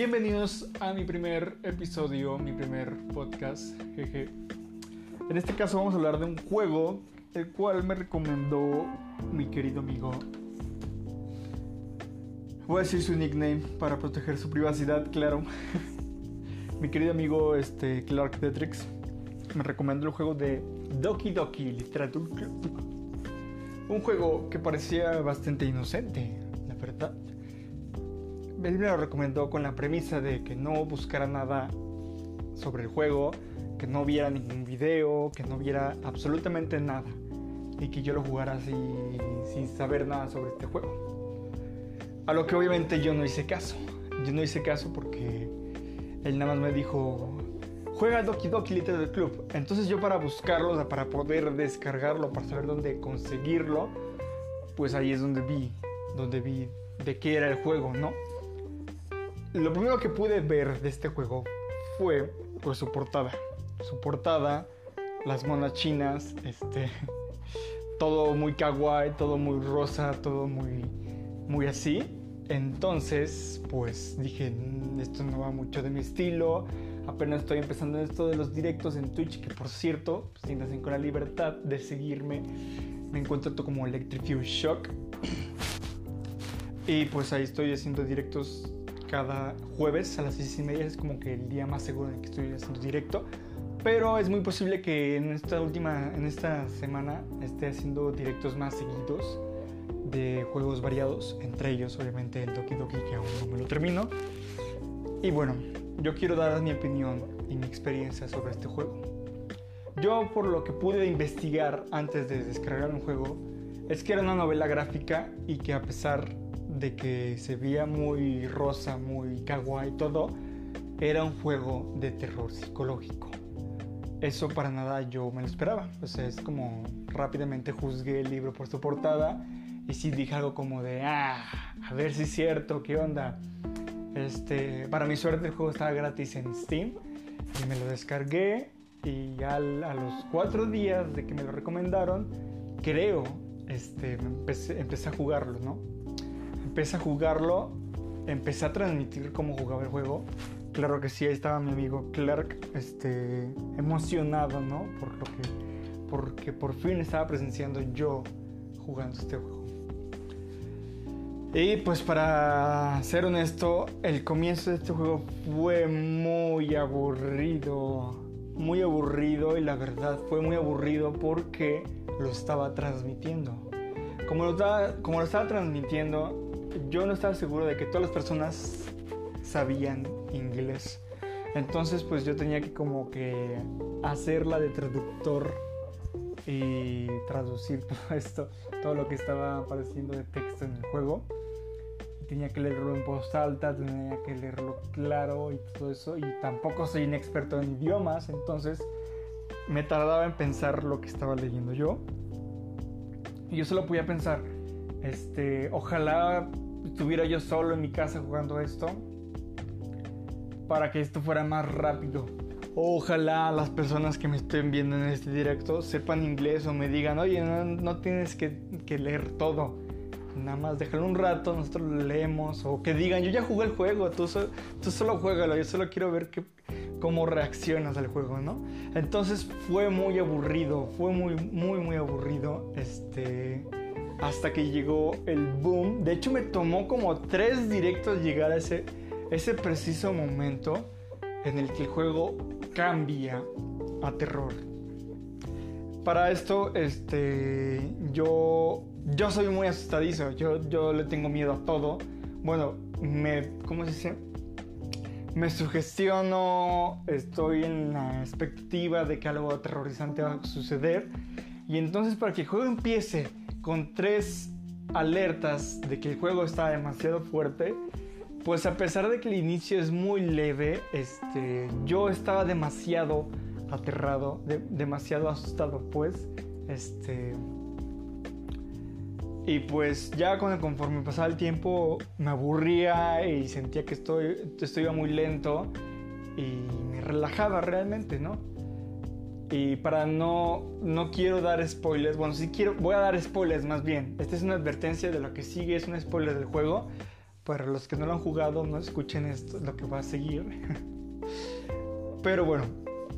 Bienvenidos a mi primer episodio, mi primer podcast. Jeje. En este caso vamos a hablar de un juego el cual me recomendó mi querido amigo. Voy a decir su nickname para proteger su privacidad, claro. mi querido amigo este, Clark Detrix me recomendó el juego de Doki Doki Literature Club. Un juego que parecía bastante inocente, la verdad él me lo recomendó con la premisa de que no buscara nada sobre el juego, que no viera ningún video, que no viera absolutamente nada y que yo lo jugara así sin saber nada sobre este juego. A lo que obviamente yo no hice caso. Yo no hice caso porque él nada más me dijo, juega Doki Doki Literature Club. Entonces yo para buscarlo, para poder descargarlo, para saber dónde conseguirlo, pues ahí es donde vi, donde vi de qué era el juego, ¿no? Lo primero que pude ver de este juego fue pues su portada. Su portada, las monas chinas, este, todo muy kawaii, todo muy rosa, todo muy, muy así. Entonces, pues dije, mm, esto no va mucho de mi estilo. Apenas estoy empezando esto de los directos en Twitch, que por cierto, siéntanse con la libertad de seguirme. Me encuentro como Electrifuse Shock. Y pues ahí estoy haciendo directos cada jueves a las 6 y media es como que el día más seguro en el que estoy haciendo directo. Pero es muy posible que en esta última, en esta semana esté haciendo directos más seguidos de juegos variados, entre ellos obviamente el Doki Doki que aún no me lo termino. Y bueno, yo quiero dar mi opinión y mi experiencia sobre este juego. Yo por lo que pude investigar antes de descargar un juego, es que era una novela gráfica y que a pesar de que se veía muy rosa, muy kawaii todo, era un juego de terror psicológico. Eso para nada yo me lo esperaba. O sea, es como rápidamente juzgué el libro por su portada y sí dije algo como de, ah, a ver si es cierto, ¿qué onda? Este, para mi suerte el juego estaba gratis en Steam y me lo descargué y a los cuatro días de que me lo recomendaron, creo, este, empecé, empecé a jugarlo, ¿no? Empecé a jugarlo, empecé a transmitir cómo jugaba el juego. Claro que sí, ahí estaba mi amigo Clark, este, emocionado, ¿no? Por lo que, porque por fin estaba presenciando yo jugando este juego. Y pues para ser honesto, el comienzo de este juego fue muy aburrido, muy aburrido y la verdad fue muy aburrido porque lo estaba transmitiendo. Como lo como lo estaba transmitiendo, yo no estaba seguro de que todas las personas sabían inglés. Entonces pues yo tenía que como que hacerla de traductor y traducir todo esto, todo lo que estaba apareciendo de texto en el juego. Tenía que leerlo en voz alta, tenía que leerlo claro y todo eso. Y tampoco soy un experto en idiomas, entonces me tardaba en pensar lo que estaba leyendo yo. Y yo solo podía pensar, este, ojalá estuviera yo solo en mi casa jugando esto para que esto fuera más rápido. Ojalá las personas que me estén viendo en este directo sepan inglés o me digan, oye, no, tienes que, leer todo. Nada más déjalo un rato, nosotros lo leemos. O que digan, yo ya jugué el juego, tú, tú solo juégalo, yo solo quiero ver cómo reaccionas al juego, ¿no? Entonces fue muy aburrido, fue muy, muy, muy aburrido. Este hasta que llegó el boom. De hecho, me tomó como tres directos llegar a ese, ese preciso momento en el que el juego cambia a terror. Para esto, este, yo, yo soy muy asustadizo. Yo, yo le tengo miedo a todo. Bueno, me, ¿cómo se dice? Me sugestiono, estoy en la expectativa de que algo aterrorizante va a suceder. Y entonces para que el juego empiece con tres alertas de que el juego está demasiado fuerte, pues a pesar de que el inicio es muy leve, este, yo estaba demasiado aterrado, demasiado asustado, pues, este, y pues ya conforme pasaba el tiempo me aburría y sentía que estoy, esto iba muy lento y me relajaba realmente, ¿no? Y para no, no quiero dar spoilers, bueno, sí quiero, voy a dar spoilers más bien. Esta es una advertencia de lo que sigue, es un spoiler del juego. para los que no lo han jugado, no escuchen esto, lo que va a seguir. Pero bueno,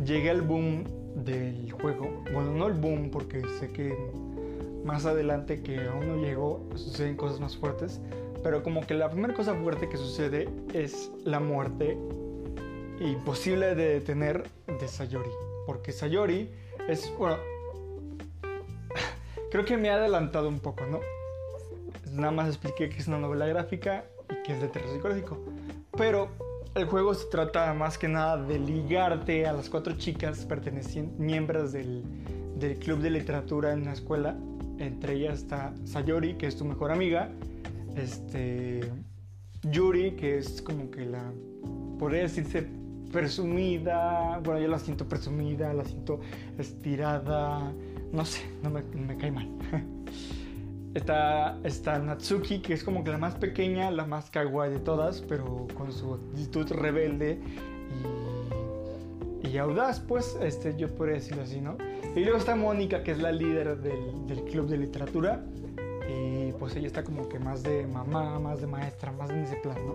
llegué al boom del juego. Bueno, no el boom, porque sé que más adelante que aún no llegó, suceden cosas más fuertes. Pero como que la primera cosa fuerte que sucede es la muerte imposible de detener de Sayori. Porque Sayori es, bueno, creo que me ha adelantado un poco, ¿no? Nada más expliqué que es una novela gráfica y que es de terror psicológico. Pero el juego se trata más que nada de ligarte a las cuatro chicas pertenecientes, miembros del, del club de literatura en la escuela. Entre ellas está Sayori, que es tu mejor amiga. Este. Yuri, que es como que la. Podría decirse presumida. Bueno, yo la siento presumida, la siento estirada. No sé, no me, me cae mal. Está, está Natsuki, que es como que la más pequeña, la más kawaii de todas, pero con su actitud rebelde y, audaz, pues, este, yo podría decirlo así, ¿no? Y luego está Mónica, que es la líder del, del, club de literatura, y pues ella está como que más de mamá, más de maestra, más en ese plan, ¿no?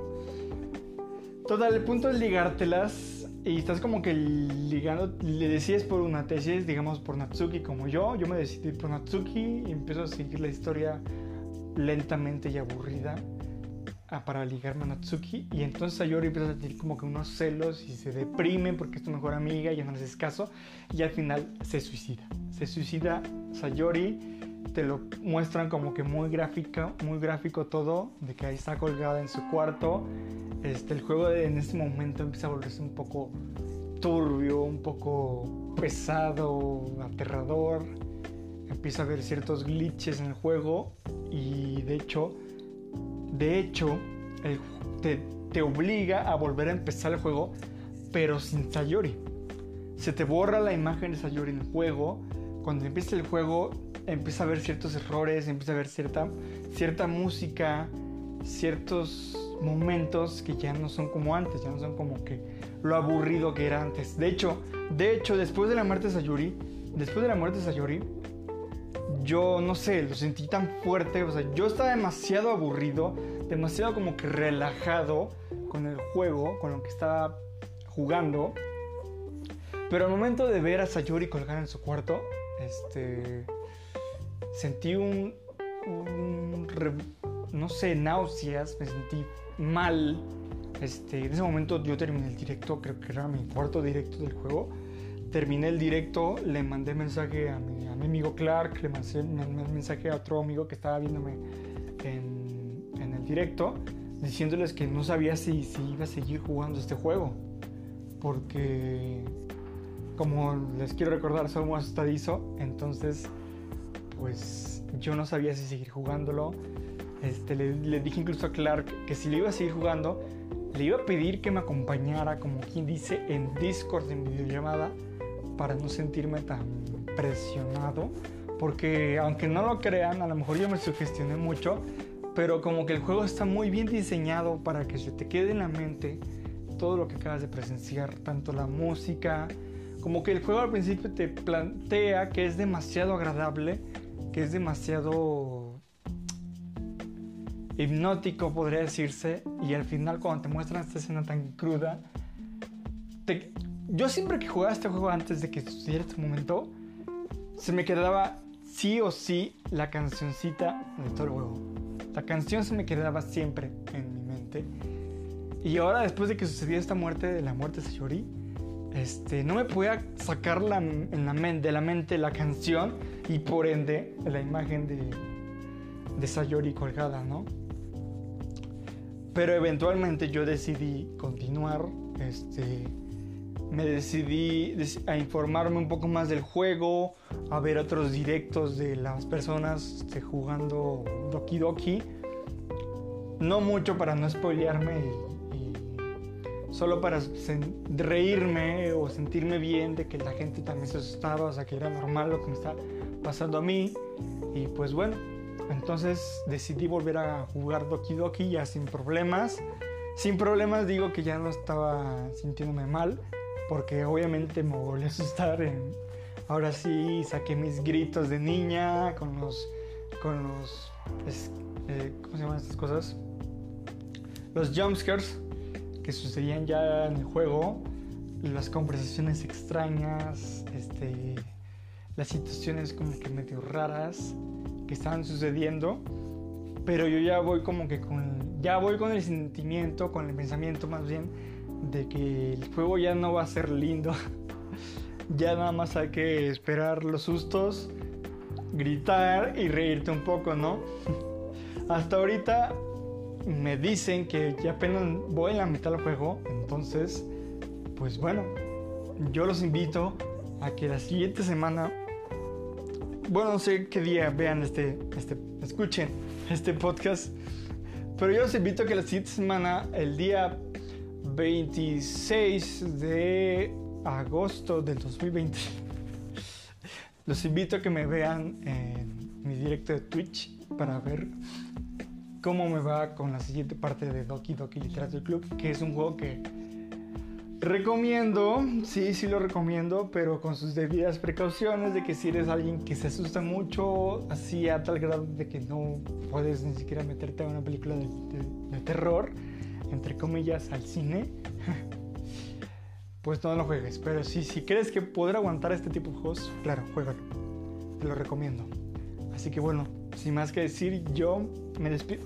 Total, el punto es ligártelas y estás como que ligando, le decides por una tesis, digamos por Natsuki como yo, yo me decidí por Natsuki y empiezo a seguir la historia lentamente y aburrida ah, para ligarme a Natsuki y entonces Sayori empieza a sentir como que unos celos y se deprime porque es tu mejor amiga y ya no le haces caso y al final se suicida. Se suicida Sayori, te lo muestran como que muy gráfico, muy gráfico todo, de que ahí está colgada en su cuarto este, el juego en este momento empieza a volverse un poco turbio, un poco pesado, aterrador. Empieza a haber ciertos glitches en el juego y de hecho, de hecho, te, te obliga a volver a empezar el juego, pero sin Sayori. Se te borra la imagen de Sayori en el juego. Cuando empieza el juego, empieza a haber ciertos errores, empieza a haber cierta, cierta música, ciertos momentos que ya no son como antes, ya no son como que lo aburrido que era antes. De hecho, de hecho, después de la muerte de Sayuri, después de la muerte de Sayuri, yo no sé, lo sentí tan fuerte, o sea, yo estaba demasiado aburrido, demasiado como que relajado con el juego, con lo que estaba jugando. Pero al momento de ver a Sayuri colgar en su cuarto, este sentí un, un no sé, náuseas, me sentí mal. Este, en ese momento yo terminé el directo, creo que era mi cuarto directo del juego. Terminé el directo, le mandé mensaje a mi, amigo Clark, le mandé, mensaje a otro amigo que estaba viéndome en, el directo, diciéndoles que no sabía si, iba a seguir jugando este juego. Porque, como les quiero recordar, somos estadizo, entonces, pues yo no sabía si seguir jugándolo este, le, dije incluso a Clark que si le iba a seguir jugando, le iba a pedir que me acompañara, como quien dice, en Discord, en videollamada, para no sentirme tan presionado. Porque aunque no lo crean, a lo mejor yo me sugestioné mucho, pero como que el juego está muy bien diseñado para que se te quede en la mente todo lo que acabas de presenciar, tanto la música, como que el juego al principio te plantea que es demasiado agradable, que es demasiado hipnótico, podría decirse, y al final cuando te muestran esta escena tan cruda, yo siempre que jugaba este juego antes de que sucediera este momento, se me quedaba sí o sí la cancioncita de todo el juego. La canción se me quedaba siempre en mi mente. Y ahora, después de que sucedió esta muerte, de la muerte de Sayori, este, no me podía sacar de la mente la canción y por ende la imagen de, de Sayori colgada, ¿no? Pero eventualmente yo decidí continuar, este, me decidí a informarme un poco más del juego, a ver otros directos de las personas este, jugando Doki Doki. No mucho para no spoilearme y, solo para reírme o sentirme bien de que la gente también se asustaba, o sea que era normal lo que me está pasando a mí. Y pues bueno, entonces decidí volver a jugar Doki Doki ya sin problemas. Sin problemas digo que ya no estaba sintiéndome mal, porque obviamente me volví a asustar. ahora sí saqué mis gritos de niña con los... Con los eh, ¿Cómo se llaman estas cosas? los jumpscares que sucedían ya en el juego, las conversaciones extrañas, este, las situaciones como que medio raras que estaban sucediendo, pero yo ya voy como que con, ya voy con el sentimiento, con el pensamiento más bien, de que el juego ya no va a ser lindo. ya nada más hay que esperar los sustos, gritar y reírte un poco, ¿no? Hasta ahorita me dicen que ya apenas voy en la mitad del juego, entonces, pues bueno, yo los invito a que la siguiente semana, bueno, no sé qué día vean este, este, escuchen este podcast, pero yo los invito a que la siguiente semana, el día 26 de agosto del 2020, los invito a que me vean en mi directo de Twitch para ver cómo me va con la siguiente parte de Doki Doki Literature Club, que es un juego que recomiendo, sí, sí lo recomiendo, pero con sus debidas precauciones de que si eres alguien que se asusta mucho, así a tal grado de que no puedes ni siquiera meterte a una película de, terror, entre comillas, al cine, pues no lo juegues. Pero sí, si crees que podrá aguantar este tipo de juegos, claro, juégalo. Te lo recomiendo. Así que bueno, sin más que decir, yo me despido.